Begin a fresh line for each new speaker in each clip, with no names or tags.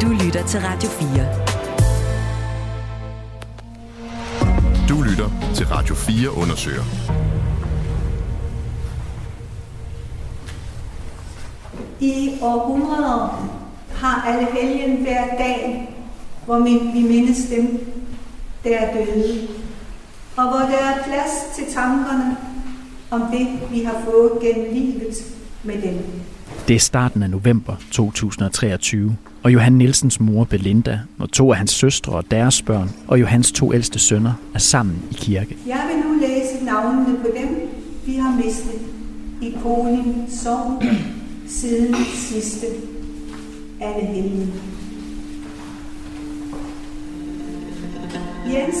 Du lytter til Radio
4. Du lytter til Radio 4 undersøger.
I århundreder har alle helgen hver dag, hvor vi mindes dem, der er døde, og hvor der er plads til tankerne om det, vi har fået gennem livet med dem.
Det er starten af november 2023, og Johan Nielsens mor Belinda og to af hans søstre og deres børn og Johans to ældste sønner er sammen i kirke.
Jeg vil nu læse navnene på dem, vi har mistet i Koning Sogn siden sidste alle helgen. Jens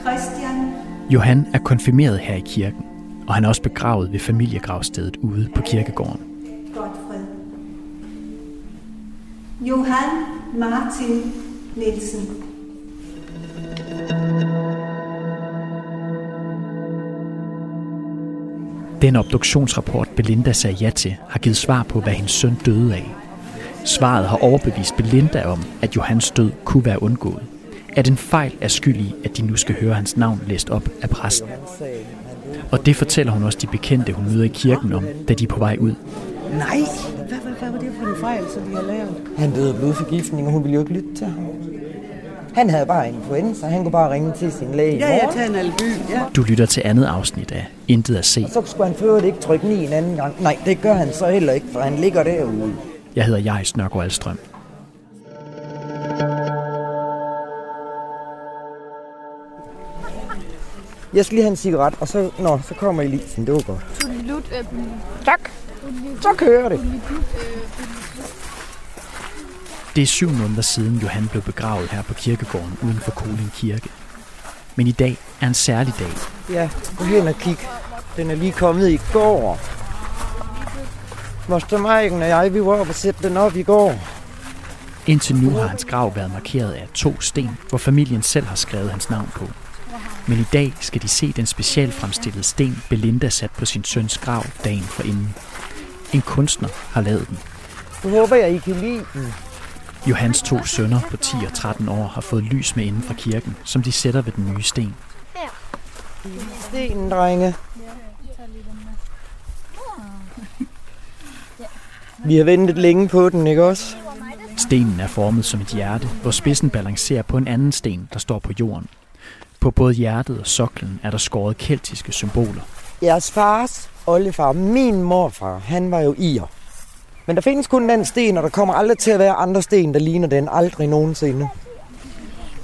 Christian.
Johan er konfirmeret her i kirken, og han er også begravet ved familiegravstedet ude på kirkegården.
Johan Martin Nielsen.
Den obduktionsrapport, Belinda sagde ja til, har givet svar på, hvad hendes søn døde af. Svaret har overbevist Belinda om, at Johans død kunne være undgået. At en fejl er skyld i, at de nu skal høre hans navn læst op af præsten. Og det fortæller hun også de bekendte, hun møder i kirken om, da de er på vej ud.
Nej, hvad, hvad, hvad var det for en fejl, som de har lavet?
Han døde af blodforgiftning, og hun ville jo ikke lytte til ham. Han havde bare influenza, han kunne bare ringe til sin læge
Ja, jeg tager en alby, ja.
Du lytter til andet afsnit af Intet at se.
Og så skulle han føre det ikke trykke 9 en anden gang. Nej, det gør han så heller ikke, for han ligger derude.
Jeg hedder Jais Nørgaard Alstrøm.
Jeg skal lige have en cigaret, og så, nå, så kommer I lige. Det var godt. Tak. Så kører det.
Det er syv måneder siden Johan blev begravet her på kirkegården uden for Koling Kirke. Men i dag er en særlig dag.
Ja, gå hen og kig. Den er lige kommet i går. Moster Maiken og jeg, vi var oppe og sætte den op i går.
Indtil nu har hans grav været markeret af to sten, hvor familien selv har skrevet hans navn på. Men i dag skal de se den specielt fremstillede sten, Belinda sat på sin søns grav dagen forinden. En kunstner har lavet den.
Nu håber jeg, I kan lide den.
Johans to sønner på 10 og 13 år har fået lys med inden fra kirken, som de sætter ved den nye sten.
Stenen, drenge. Vi har ventet længe på den, ikke også?
Stenen er formet som et hjerte, hvor spidsen balancerer på en anden sten, der står på jorden. På både hjertet og soklen er der skåret keltiske symboler.
Jeres fars oldefar, min morfar, han var jo ir. Men der findes kun den sten, og der kommer aldrig til at være andre sten, der ligner den. Aldrig nogensinde.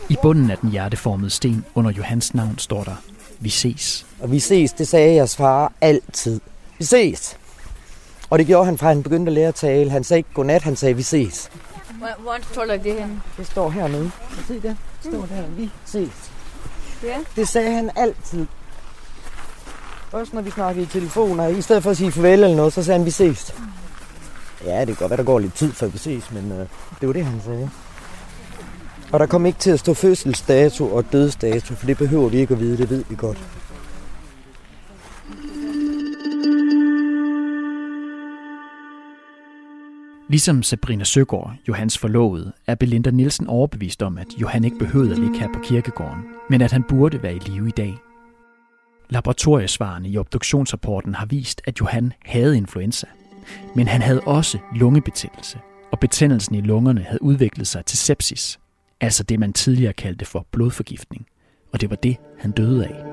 I bunden af den hjerteformede sten under Johans navn står der, vi ses.
Og vi ses, det sagde jeres far altid. Vi ses. Og det gjorde han fra, han begyndte at lære at tale. Han sagde ikke godnat, han sagde, vi ses.
Hvor står der det henne?
Det står hernede. Kan se det? Det står der. Vi ses.
Ja.
Det sagde han altid. Også når vi snakkede i telefoner. I stedet for at sige farvel eller noget, så sagde han, vi ses. Ja, det kan godt være, der går lidt tid, før vi ses, men øh, det var det, han sagde. Og der kom ikke til at stå fødselsdato og dødsdato, for det behøver vi ikke at vide, det ved vi godt.
Ligesom Sabrina Søgaard, Johans forlovede, er Belinda Nielsen overbevist om, at Johan ikke behøvede at ligge her på kirkegården, men at han burde være i live i dag. Laboratoriesvarene i obduktionsrapporten har vist, at Johan havde influenza, men han havde også lungebetændelse, og betændelsen i lungerne havde udviklet sig til sepsis, altså det man tidligere kaldte for blodforgiftning, og det var det, han døde af.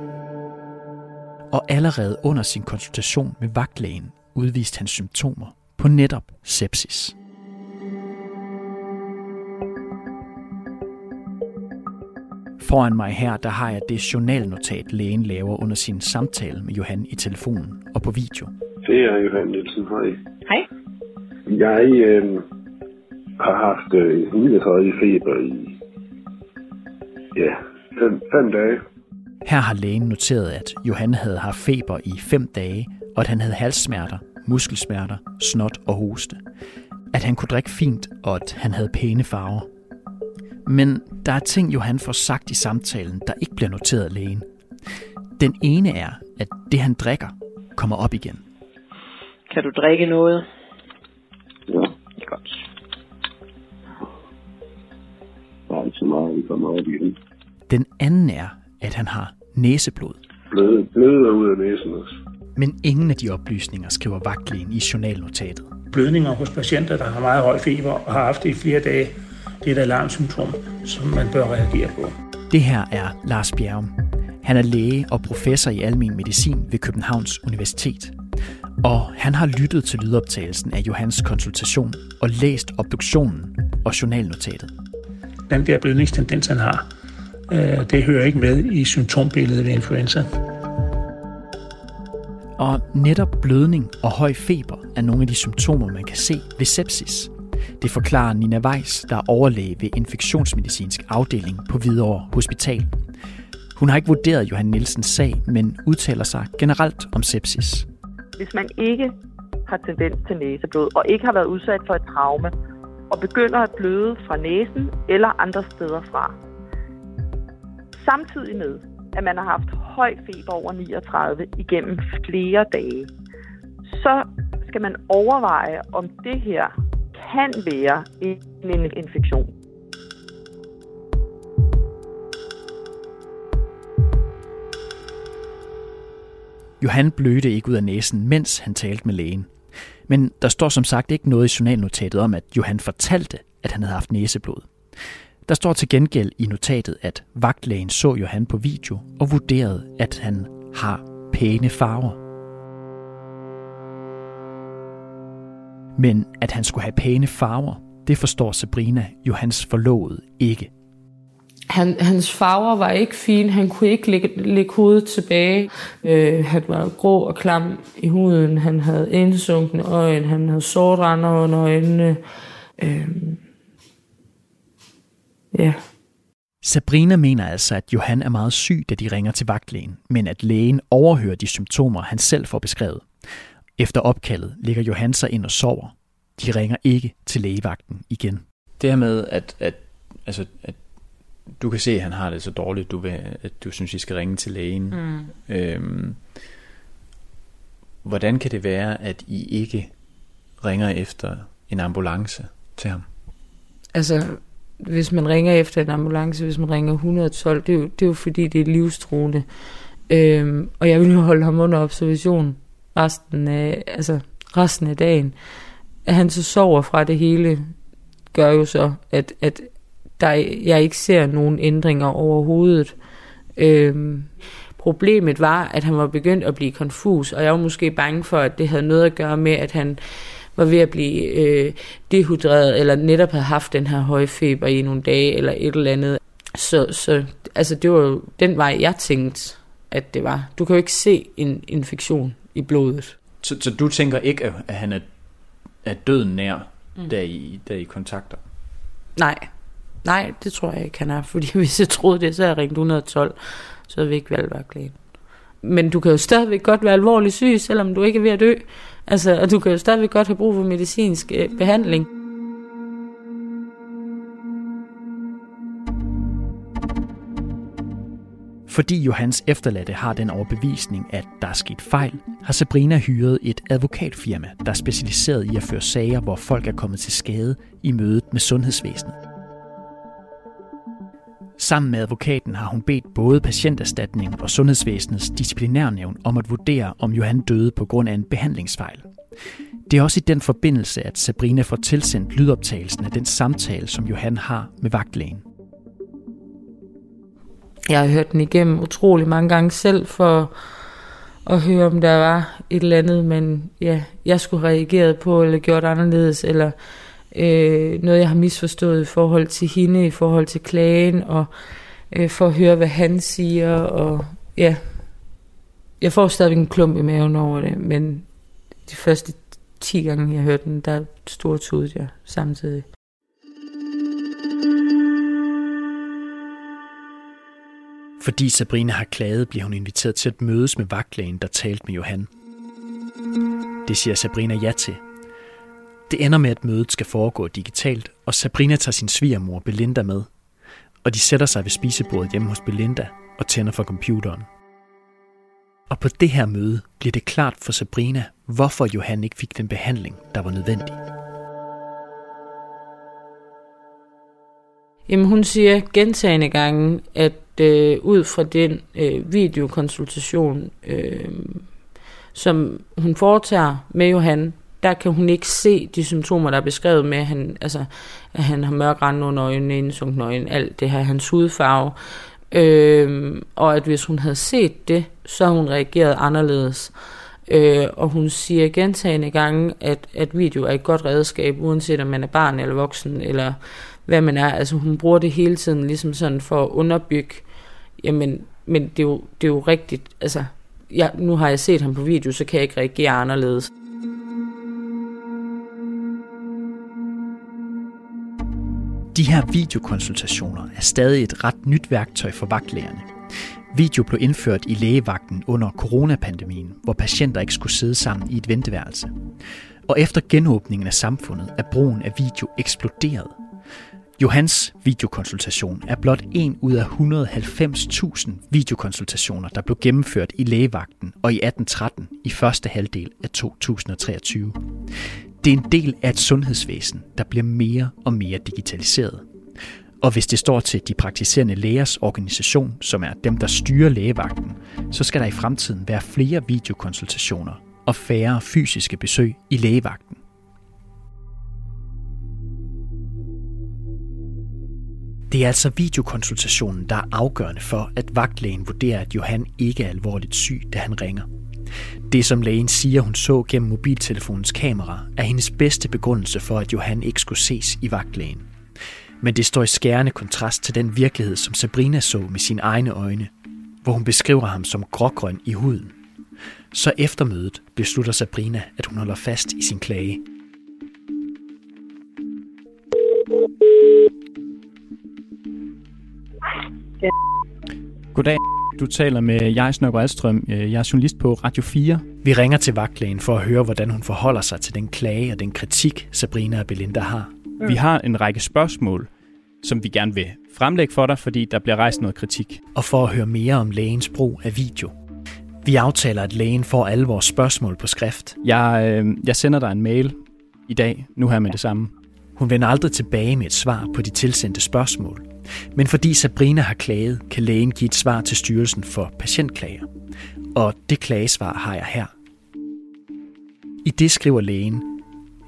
Og allerede under sin konsultation med vagtlægen udviste han symptomer på netop sepsis. Foran mig her, der har jeg det journalnotat, lægen laver under sin samtale med Johan i telefonen og på video.
Det er Johan Nielsen. Hej.
Hej.
Jeg øh, har haft øh, 39 feber i ja, fem, fem dage.
Her har lægen noteret, at Johan havde haft feber i fem dage, og at han havde halssmerter, muskelsmerter, snot og hoste. At han kunne drikke fint, og at han havde pæne farver. Men der er ting, Johan får sagt i samtalen, der ikke bliver noteret af lægen. Den ene er, at det han drikker, kommer op igen.
Kan du drikke noget?
Ja.
Godt.
kommer op igen.
Den anden er, at han har næseblod.
Bløde, bløder ud af næsen også.
Men ingen af de oplysninger skriver vagtlægen i journalnotatet.
Blødninger hos patienter, der har meget høj feber og har haft det i flere dage, det er et alarmsymptom, som man bør reagere på.
Det her er Lars Bjerrum. Han er læge og professor i almen medicin ved Københavns Universitet. Og han har lyttet til lydoptagelsen af Johans konsultation og læst obduktionen og journalnotatet.
Den der blødningstendens, han har, øh, det hører ikke med i symptombilledet ved influenza.
Og netop blødning og høj feber er nogle af de symptomer, man kan se ved sepsis. Det forklarer Nina Weiss, der er overlæge ved infektionsmedicinsk afdeling på Hvidovre Hospital. Hun har ikke vurderet Johan Nielsens sag, men udtaler sig generelt om sepsis.
Hvis man ikke har tendens til næseblod og ikke har været udsat for et traume, og begynder at bløde fra næsen eller andre steder fra, samtidig med, at man har haft høj feber over 39 igennem flere dage, så skal man overveje, om det her kan være en infektion.
Johan blødte ikke ud af næsen, mens han talte med lægen. Men der står som sagt ikke noget i journalnotatet om, at Johan fortalte, at han havde haft næseblod. Der står til gengæld i notatet, at vagtlægen så Johan på video og vurderede, at han har pæne farver. Men at han skulle have pæne farver, det forstår Sabrina, Johans forlovede, ikke.
Han, hans farver var ikke fine. Han kunne ikke lægge, lægge hovedet tilbage. Øh, han var grå og klam i huden. Han havde indsunkne øjne. Han havde sortrender under øjnene. Øh, ja.
Sabrina mener altså, at Johan er meget syg, da de ringer til vagtlægen, men at lægen overhører de symptomer, han selv får beskrevet. Efter opkaldet ligger Johan sig ind og sover. De ringer ikke til lægevagten igen.
Det her med, at, at, altså, at du kan se, at han har det så dårligt, du vil, at du synes, I skal ringe til lægen. Mm. Øhm, hvordan kan det være, at I ikke ringer efter en ambulance til ham?
Altså, hvis man ringer efter en ambulance, hvis man ringer 112, det er jo, det er jo fordi, det er livstruende. Øhm, og jeg vil jo holde ham under observation resten af, altså resten af dagen. At han så sover fra det hele, gør jo så, at, at der, jeg ikke ser nogen ændringer overhovedet. Øhm, problemet var, at han var begyndt at blive konfus, og jeg var måske bange for, at det havde noget at gøre med, at han var ved at blive øh, dehydreret, eller netop havde haft den her høje feber i nogle dage, eller et eller andet. Så, så altså, det var jo den vej, jeg tænkte, at det var. Du kan jo ikke se en infektion i blodet.
Så, så du tænker ikke, at han er, er døden nær, mm. da, I, da I kontakter?
Nej, nej, det tror jeg ikke, han er. Fordi hvis jeg troede det, så havde jeg ringt 112, så havde vi ikke valgt være Men du kan jo stadigvæk godt være alvorlig syg, selvom du ikke er ved at dø. Altså, og du kan jo stadigvæk godt have brug for medicinsk øh, behandling.
Fordi Johans efterladte har den overbevisning, at der er sket fejl, har Sabrina hyret et advokatfirma, der er specialiseret i at føre sager, hvor folk er kommet til skade i mødet med sundhedsvæsenet. Sammen med advokaten har hun bedt både patienterstatning og sundhedsvæsenets disciplinærnævn om at vurdere, om Johan døde på grund af en behandlingsfejl. Det er også i den forbindelse, at Sabrina får tilsendt lydoptagelsen af den samtale, som Johan har med vagtlægen.
Jeg har hørt den igennem utrolig mange gange selv for at høre, om der var et eller andet, men ja, jeg skulle have reageret på, eller gjort anderledes, eller øh, noget, jeg har misforstået i forhold til hende, i forhold til klagen, og øh, for at høre, hvad han siger, og ja, jeg får stadigvæk en klump i maven over det, men de første 10 gange, jeg hørte den, der stortudede jeg samtidig.
Fordi Sabrina har klaget, bliver hun inviteret til at mødes med vagtlægen, der talte med Johan. Det siger Sabrina ja til. Det ender med, at mødet skal foregå digitalt, og Sabrina tager sin svigermor Belinda med. Og de sætter sig ved spisebordet hjemme hos Belinda og tænder for computeren. Og på det her møde bliver det klart for Sabrina, hvorfor Johan ikke fik den behandling, der var nødvendig.
Jamen hun siger gentagende gange, at øh, ud fra den øh, videokonsultation, øh, som hun foretager med Johan, der kan hun ikke se de symptomer, der er beskrevet med, at han, altså, at han har mørk rand under øjnene, indsunken øjne, alt det her, hans hudfarve. Øh, og at hvis hun havde set det, så havde hun reageret anderledes. Øh, og hun siger gentagende gange, at, at video er et godt redskab, uanset om man er barn eller voksen, eller hvad man er. Altså hun bruger det hele tiden ligesom sådan for at underbygge, jamen, men det er jo, det er jo rigtigt, altså, ja, nu har jeg set ham på video, så kan jeg ikke reagere anderledes.
De her videokonsultationer er stadig et ret nyt værktøj for vagtlægerne. Video blev indført i lægevagten under coronapandemien, hvor patienter ikke skulle sidde sammen i et venteværelse. Og efter genåbningen af samfundet er brugen af video eksploderet. Johans videokonsultation er blot en ud af 190.000 videokonsultationer, der blev gennemført i lægevagten og i 1813 i første halvdel af 2023. Det er en del af et sundhedsvæsen, der bliver mere og mere digitaliseret. Og hvis det står til de praktiserende lægers organisation, som er dem, der styrer lægevagten, så skal der i fremtiden være flere videokonsultationer og færre fysiske besøg i lægevagten. Det er altså videokonsultationen, der er afgørende for, at vagtlægen vurderer, at Johan ikke er alvorligt syg, da han ringer. Det, som lægen siger, hun så gennem mobiltelefonens kamera, er hendes bedste begrundelse for, at Johan ikke skulle ses i vagtlægen. Men det står i skærende kontrast til den virkelighed, som Sabrina så med sine egne øjne, hvor hun beskriver ham som grågrøn i huden. Så efter mødet beslutter Sabrina, at hun holder fast i sin klage.
Goddag. Du taler med Jais Nørgaard Alstrøm. Jeg er journalist på Radio 4.
Vi ringer til vagtlægen for at høre, hvordan hun forholder sig til den klage og den kritik, Sabrina og Belinda har.
Vi har en række spørgsmål, som vi gerne vil fremlægge for dig, fordi der bliver rejst noget kritik.
Og for at høre mere om lægens brug af video. Vi aftaler, at lægen får alle vores spørgsmål på skrift.
Jeg, øh, jeg sender dig en mail i dag, nu her med det samme.
Hun vender aldrig tilbage med et svar på de tilsendte spørgsmål. Men fordi Sabrina har klaget, kan lægen give et svar til Styrelsen for Patientklager. Og det klagesvar har jeg her. I det skriver lægen,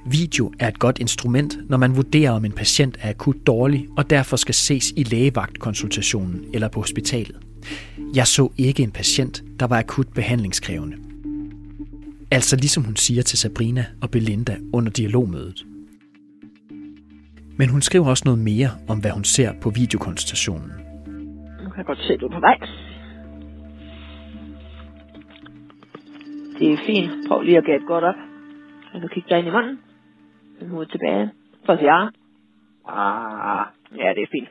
Video er et godt instrument, når man vurderer, om en patient er akut dårlig og derfor skal ses i lægevagtkonsultationen eller på hospitalet. Jeg så ikke en patient, der var akut behandlingskrævende. Altså ligesom hun siger til Sabrina og Belinda under dialogmødet. Men hun skriver også noget mere om, hvad hun ser på videokonsultationen.
Nu kan jeg godt se, at du er på vej. Det er fint. Prøv lige at gætte godt op. Jeg kan kigge dig ind i munden. Hovedet tilbage. For at ja. Ah, ja, det er fint.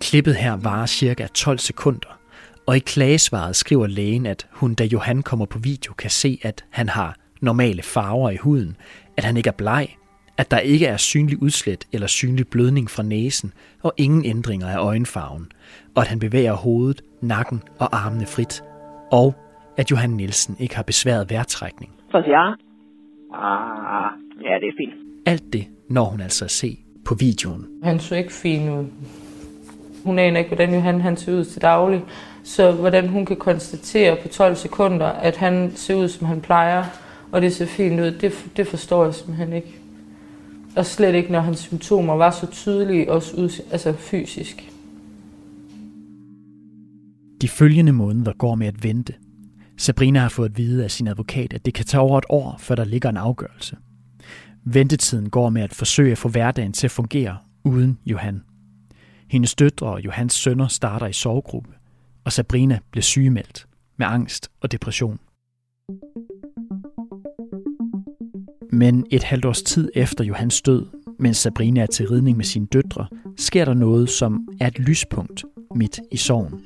Klippet her varer cirka 12 sekunder, og i klagesvaret skriver lægen, at hun, da Johan kommer på video, kan se, at han har normale farver i huden, at han ikke er bleg, at der ikke er synlig udslæt eller synlig blødning fra næsen, og ingen ændringer af øjenfarven, og at han bevæger hovedet, nakken og armene frit, og at Johan Nielsen ikke har besværet vejrtrækning.
Sige ja. Ah, ja, det er fint.
Alt det når hun altså at se på videoen.
Han så ikke fin ud. Hun aner ikke, hvordan Johan han ser ud til daglig. Så hvordan hun kan konstatere på 12 sekunder, at han ser ud, som han plejer, og det ser fint ud, det, det forstår jeg simpelthen ikke. Og slet ikke, når hans symptomer var så tydelige, også ud, altså fysisk.
De følgende måneder går med at vente. Sabrina har fået at vide af sin advokat, at det kan tage over et år, før der ligger en afgørelse. Ventetiden går med at forsøge at få hverdagen til at fungere uden Johan. Hendes døtre og Johans sønner starter i sovegruppe, og Sabrina bliver sygemeldt med angst og depression. Men et halvt års tid efter Johans død, mens Sabrina er til ridning med sine døtre, sker der noget, som er et lyspunkt midt i sorgen.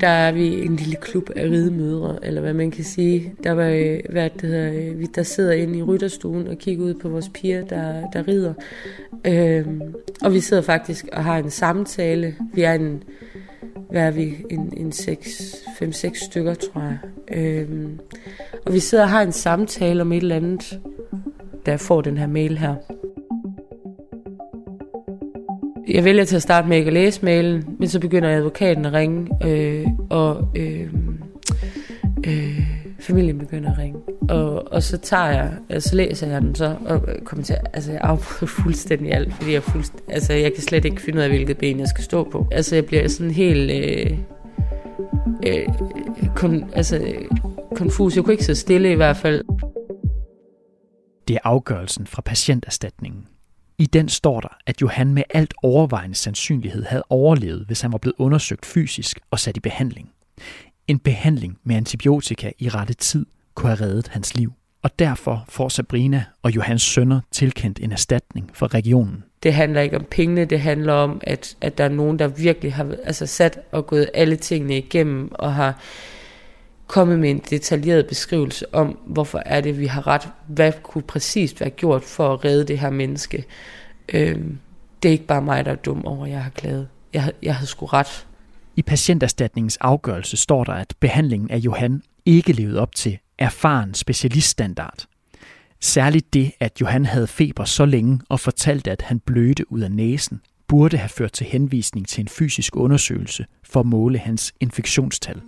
Der er vi en lille klub af ridemødre, eller hvad man kan sige. Der, var, hvad det hedder, vi der sidder inde i rytterstuen og kigger ud på vores piger, der, der rider. Øhm, og vi sidder faktisk og har en samtale. Vi er en, hvad er vi, en, en 5-6 stykker, tror jeg. Øhm, og vi sidder og har en samtale om et eller andet, da jeg får den her mail her. jeg vælger til at starte med ikke at læse mailen, men så begynder advokaten at ringe, øh, og øhm, øh, øh, familien begynder at ringe. Og, og så tager jeg, altså, så læser jeg den så, og kommer til, altså jeg afbryder fuldstændig alt, fordi jeg, fuldst, altså, jeg kan slet ikke finde ud af, hvilket ben jeg skal stå på. Altså jeg bliver sådan helt... Øh, øh, kon, altså, konfus. Jeg kunne ikke sidde stille i hvert fald.
Det er afgørelsen fra patienterstatningen. I den står der, at Johan med alt overvejende sandsynlighed havde overlevet, hvis han var blevet undersøgt fysisk og sat i behandling. En behandling med antibiotika i rette tid kunne have reddet hans liv. Og derfor får Sabrina og Johans sønner tilkendt en erstatning fra regionen.
Det handler ikke om pengene, det handler om, at, at der er nogen, der virkelig har altså, sat og gået alle tingene igennem og har kommet med en detaljeret beskrivelse om, hvorfor er det, vi har ret, hvad kunne præcist være gjort for at redde det her menneske. Øhm, det er ikke bare mig, der er dum over, at jeg har klaget. Jeg, jeg havde sgu ret.
I patienterstatningens afgørelse står der, at behandlingen af Johan ikke levede op til erfaren specialiststandard. Særligt det, at Johan havde feber så længe og fortalte, at han blødte ud af næsen, burde have ført til henvisning til en fysisk undersøgelse for at måle hans infektionstal.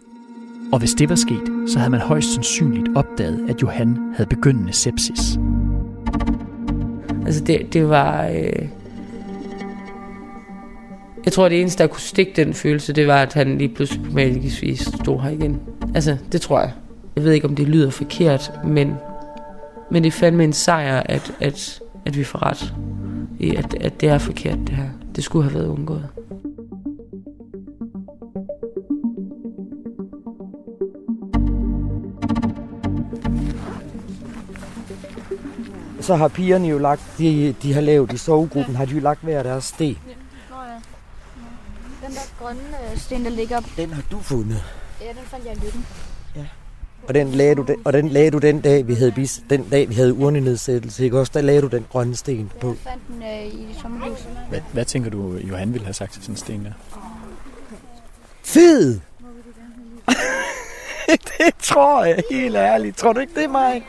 Og hvis det var sket, så havde man højst sandsynligt opdaget, at Johan havde begyndende sepsis.
Altså det, det var... Øh... Jeg tror, det eneste, der kunne stikke den følelse, det var, at han lige pludselig magisk stod her igen. Altså, det tror jeg. Jeg ved ikke, om det lyder forkert, men, men det er fandme en sejr, at, at, at vi får ret i, at, at det er forkert, det her. Det skulle have været undgået.
Så har pigerne jo lagt, de, de har lavet i sovegruppen, har de jo lagt hver deres sten.
Ja. Den der grønne øh, sten, der ligger...
Den har du fundet.
Ja, den fandt jeg i lykken.
Og den lagde du den, og den lagde du den dag, vi havde, bis, den dag, vi havde urnenedsættelse, ikke også? Der lagde du den grønne sten på.
Jeg fandt den øh, i det sommerhus.
Hvad, hvad tænker du, Johan ville have sagt til sådan en sten der?
Fed! det tror jeg helt ærligt. Tror du ikke det, mig?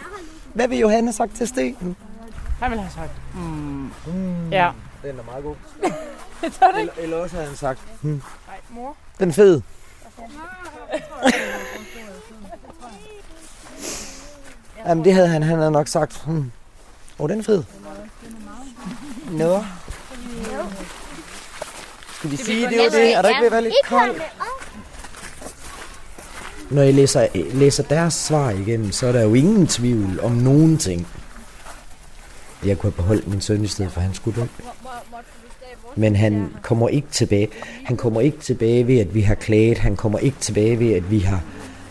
Hvad vil Johan have sagt til stenen?
Han vil have sagt. Mm.
Mm.
Ja.
Den er meget god.
Du ikke?
Eller, eller også havde han sagt, hmm.
Nej, mor.
den er fed. Jamen det havde han, han havde nok sagt, hmm. åh, oh, den er fed. Nå. Skal vi sige, det er jo det? Er der ikke ved at være lidt koldt? Når jeg læser, læser deres svar igennem, så er der jo ingen tvivl om nogen ting. Jeg kunne have beholdt min søn i stedet for, han skulle dø. Men han kommer ikke tilbage. Han kommer ikke tilbage ved, at vi har klaget. Han kommer ikke tilbage ved, at vi har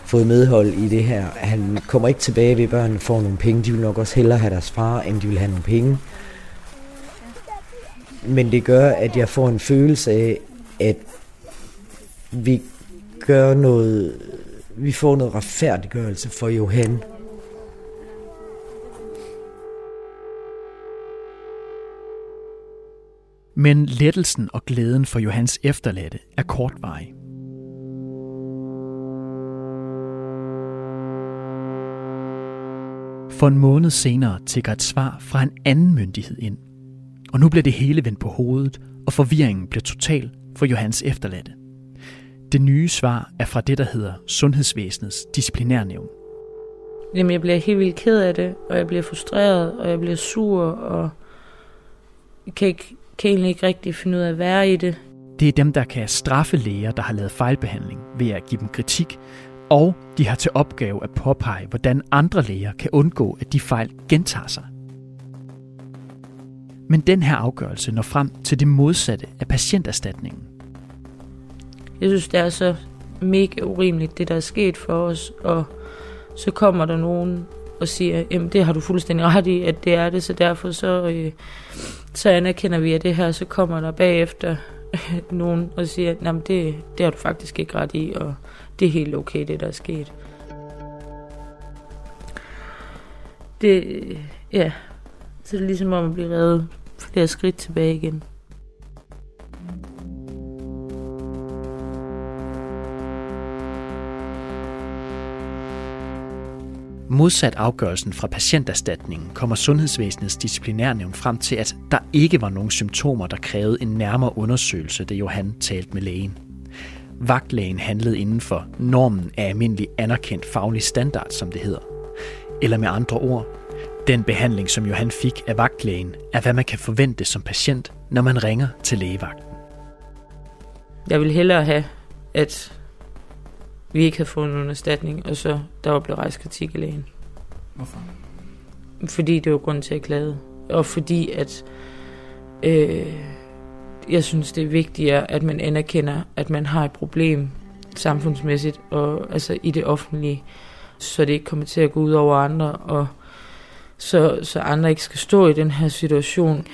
fået medhold i det her. Han kommer ikke tilbage ved, at børnene får nogle penge. De vil nok også hellere have deres far, end de vil have nogle penge. Men det gør, at jeg får en følelse af, at vi gør noget, vi får noget retfærdiggørelse for Johan.
Men lettelsen og glæden for Johans efterladte er kortvarig. For en måned senere tigger et svar fra en anden myndighed ind. Og nu bliver det hele vendt på hovedet, og forvirringen bliver total for Johans efterladte. Det nye svar er fra det, der hedder Sundhedsvæsenets disciplinærnævn.
Jamen, jeg bliver helt vildt ked af det, og jeg bliver frustreret, og jeg bliver sur, og jeg kan, ikke, kan egentlig ikke rigtig finde ud af at være i det.
Det er dem, der kan straffe læger, der har lavet fejlbehandling ved at give dem kritik, og de har til opgave at påpege, hvordan andre læger kan undgå, at de fejl gentager sig. Men den her afgørelse når frem til det modsatte af patienterstatningen.
Jeg synes, det er så mega urimeligt, det der er sket for os, og så kommer der nogen og siger, jamen det har du fuldstændig ret i, at det er det, så derfor så, øh, så anerkender vi, at det her, så kommer der bagefter nogen og siger, jamen det, det har du faktisk ikke ret i, og det er helt okay, det der er sket. Det, ja, så det er ligesom om at blive reddet flere skridt tilbage igen.
Modsat afgørelsen fra patienterstatningen kommer Sundhedsvæsenets disciplinærnævn frem til, at der ikke var nogen symptomer, der krævede en nærmere undersøgelse, da Johan talte med lægen. Vagtlægen handlede inden for normen af almindelig anerkendt faglig standard, som det hedder. Eller med andre ord, den behandling, som Johan fik af vagtlægen, er hvad man kan forvente som patient, når man ringer til lægevagten.
Jeg vil hellere have, at vi ikke havde fået nogen erstatning, og så der var blevet rejst kritik af lægen.
Hvorfor?
Fordi det var grund til at klage. Og fordi at øh, jeg synes, det er vigtigere, at man anerkender, at man har et problem samfundsmæssigt og altså i det offentlige, så det ikke kommer til at gå ud over andre, og så, så andre ikke skal stå i den her situation,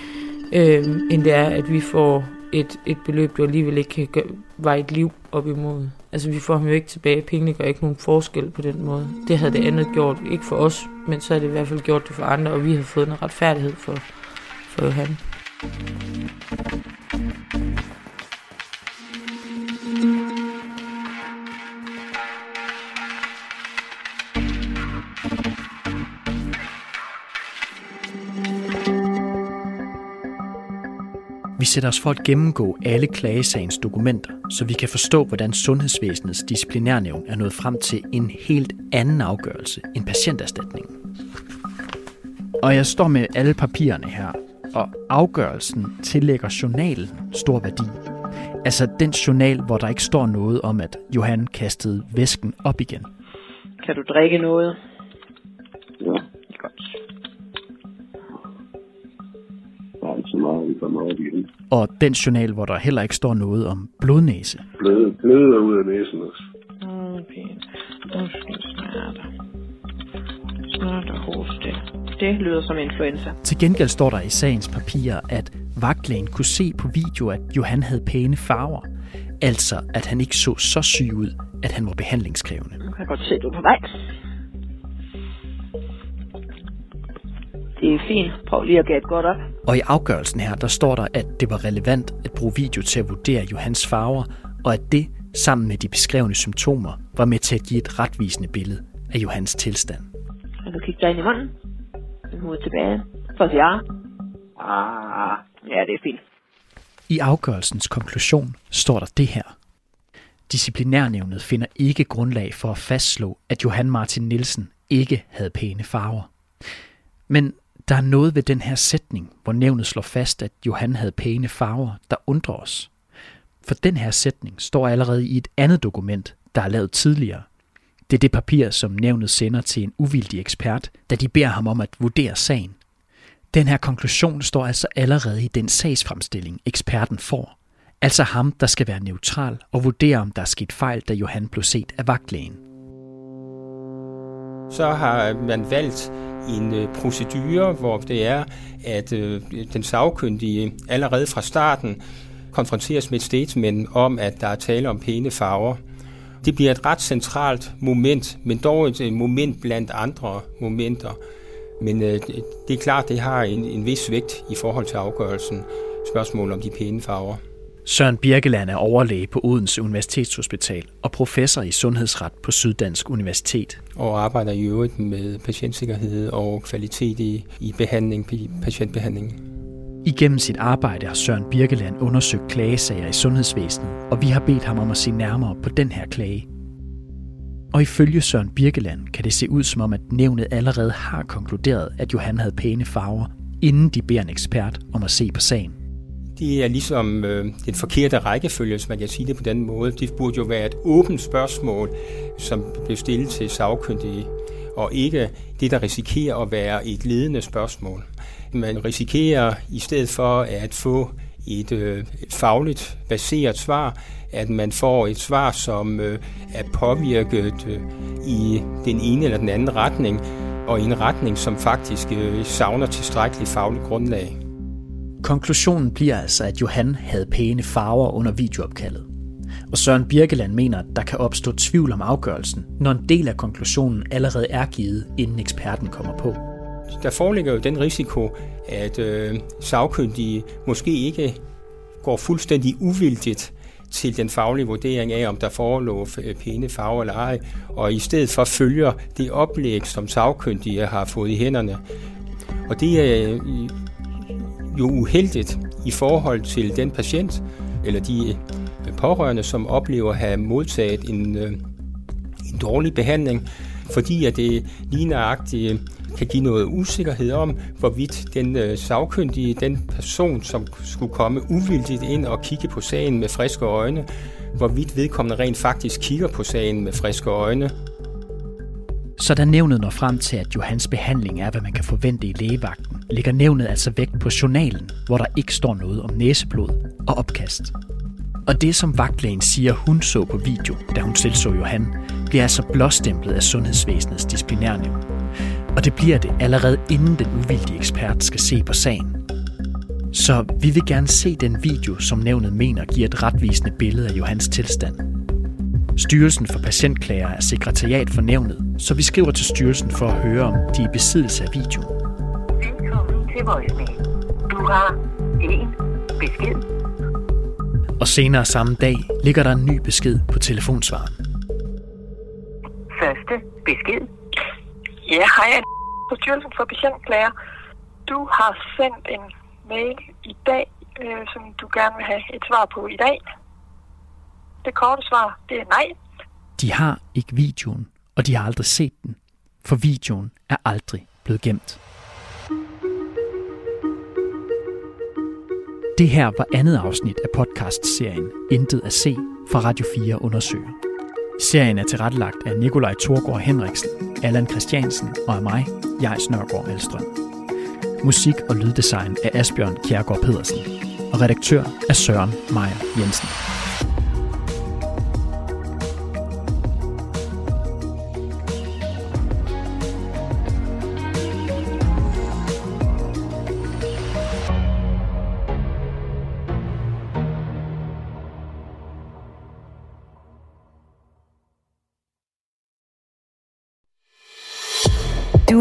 øh, end det er, at vi får et, et beløb, du alligevel ikke kan gøre, veje et liv op imod. Altså, vi får ham jo ikke tilbage. Pengene gør ikke nogen forskel på den måde. Det havde det andet gjort, ikke for os, men så har det i hvert fald gjort det for andre, og vi har fået en retfærdighed for, for Johan.
Sætter os for at gennemgå alle klagesagens dokumenter, så vi kan forstå, hvordan Sundhedsvæsenets disciplinærnævn er nået frem til en helt anden afgørelse end patienterstatningen.
Og jeg står med alle papirerne her, og afgørelsen tillægger journalen stor værdi. Altså den journal, hvor der ikke står noget om, at Johan kastede væsken op igen.
Kan du drikke noget?
Der er ikke så meget, vi kommer op i.
Og den journal, hvor der heller ikke står noget om blodnæse.
Bløde, bløder ud af næsen også.
Okay. Muskelsmerter. Og hoste. Det lyder som influenza.
Til gengæld står der i sagens papirer, at vagtlægen kunne se på video, at Johan havde pæne farver. Altså, at han ikke så så syg ud, at han var behandlingskrævende.
Nu kan jeg godt se, du er på vej. Det er fint. Prøv lige at gætte godt op.
Og i afgørelsen her, der står der, at det var relevant at bruge video til at vurdere Johans farver, og at det, sammen med de beskrevne symptomer, var med til at give et retvisende billede af Johans tilstand.
Kan du kigge dig ind i munden? Hovedet tilbage. For at sige ja. Ah, ja, det er fint.
I afgørelsens konklusion står der det her. Disciplinærnævnet finder ikke grundlag for at fastslå, at Johan Martin Nielsen ikke havde pæne farver. Men der er noget ved den her sætning, hvor nævnet slår fast, at Johan havde pæne farver, der undrer os. For den her sætning står allerede i et andet dokument, der er lavet tidligere. Det er det papir, som nævnet sender til en uvildig ekspert, da de beder ham om at vurdere sagen. Den her konklusion står altså allerede i den sagsfremstilling, eksperten får. Altså ham, der skal være neutral og vurdere, om der er sket fejl, da Johan blev set af vagtlægen.
Så har man valgt en øh, procedure, hvor det er, at øh, den sagkyndige allerede fra starten konfronteres med et statement om, at der er tale om pæne farver. Det bliver et ret centralt moment, men dog et øh, moment blandt andre momenter. Men øh, det er klart, det har en, en vis vægt i forhold til afgørelsen. Spørgsmål om de pæne farver.
Søren Birkeland er overlæge på Odense Universitetshospital og professor i sundhedsret på Syddansk Universitet.
Og arbejder i øvrigt med patientsikkerhed og kvalitet i, i behandling, patientbehandling.
Igennem sit arbejde har Søren Birkeland undersøgt klagesager i sundhedsvæsenet, og vi har bedt ham om at se nærmere på den her klage. Og ifølge Søren Birkeland kan det se ud som om, at nævnet allerede har konkluderet, at Johan havde pæne farver, inden de beder en ekspert om at se på sagen.
Det er ligesom øh, den forkerte rækkefølge, hvis man kan sige det på den måde. Det burde jo være et åbent spørgsmål, som blev stillet til sagkyndige, og ikke det, der risikerer at være et ledende spørgsmål. Man risikerer i stedet for at få et øh, fagligt baseret svar, at man får et svar, som øh, er påvirket øh, i den ene eller den anden retning, og i en retning, som faktisk øh, savner tilstrækkeligt fagligt grundlag.
Konklusionen bliver altså, at Johan havde pæne farver under videoopkaldet. Og Søren Birkeland mener, at der kan opstå tvivl om afgørelsen, når en del af konklusionen allerede er givet, inden eksperten kommer på.
Der foreligger jo den risiko, at øh, sagkyndige måske ikke går fuldstændig uvildigt til den faglige vurdering af, om der forelå øh, pæne farver eller ej, og i stedet for følger det oplæg, som sagkyndige har fået i hænderne. Og det er øh, jo uheldigt i forhold til den patient, eller de øh, pårørende, som oplever at have modtaget en, øh, en dårlig behandling, fordi at det lige nøjagtigt øh, kan give noget usikkerhed om, hvorvidt den øh, sagkyndige, den person, som skulle komme uvildigt ind og kigge på sagen med friske øjne, hvorvidt vedkommende rent faktisk kigger på sagen med friske øjne.
Så da nævnet når frem til, at Johans behandling er, hvad man kan forvente i lægevagten, ligger nævnet altså vægt på journalen, hvor der ikke står noget om næseblod og opkast. Og det, som vagtlægen siger, hun så på video, da hun selv så Johan, bliver altså blåstemplet af sundhedsvæsenets disciplinærnævn. Og det bliver det allerede inden den uvildige ekspert skal se på sagen. Så vi vil gerne se den video, som nævnet mener giver et retvisende billede af Johans tilstand. Styrelsen for Patientklager er sekretariat for nævnet, så vi skriver til styrelsen for at høre, om de er i besiddelse af videoen.
Velkommen til voicemail. Du har en besked.
Og senere samme dag ligger der en ny besked på telefonsvaren.
Første besked.
Ja, hej. På Styrelsen for Patientklager. Du har sendt en mail i dag, øh, som du gerne vil have et svar på i dag. Det korte svar, det er nej.
De har ikke videoen, og de har aldrig set den, for videoen er aldrig blevet gemt. Det her var andet afsnit af podcastserien Intet at se fra Radio 4 undersøger. Serien er tilrettelagt af Nikolaj Thorgård Henriksen, Allan Christiansen og af mig, jeg Snørgaard Alstrøm. Musik og lyddesign af Asbjørn Kjærgaard Pedersen, og redaktør er Søren Meier Jensen.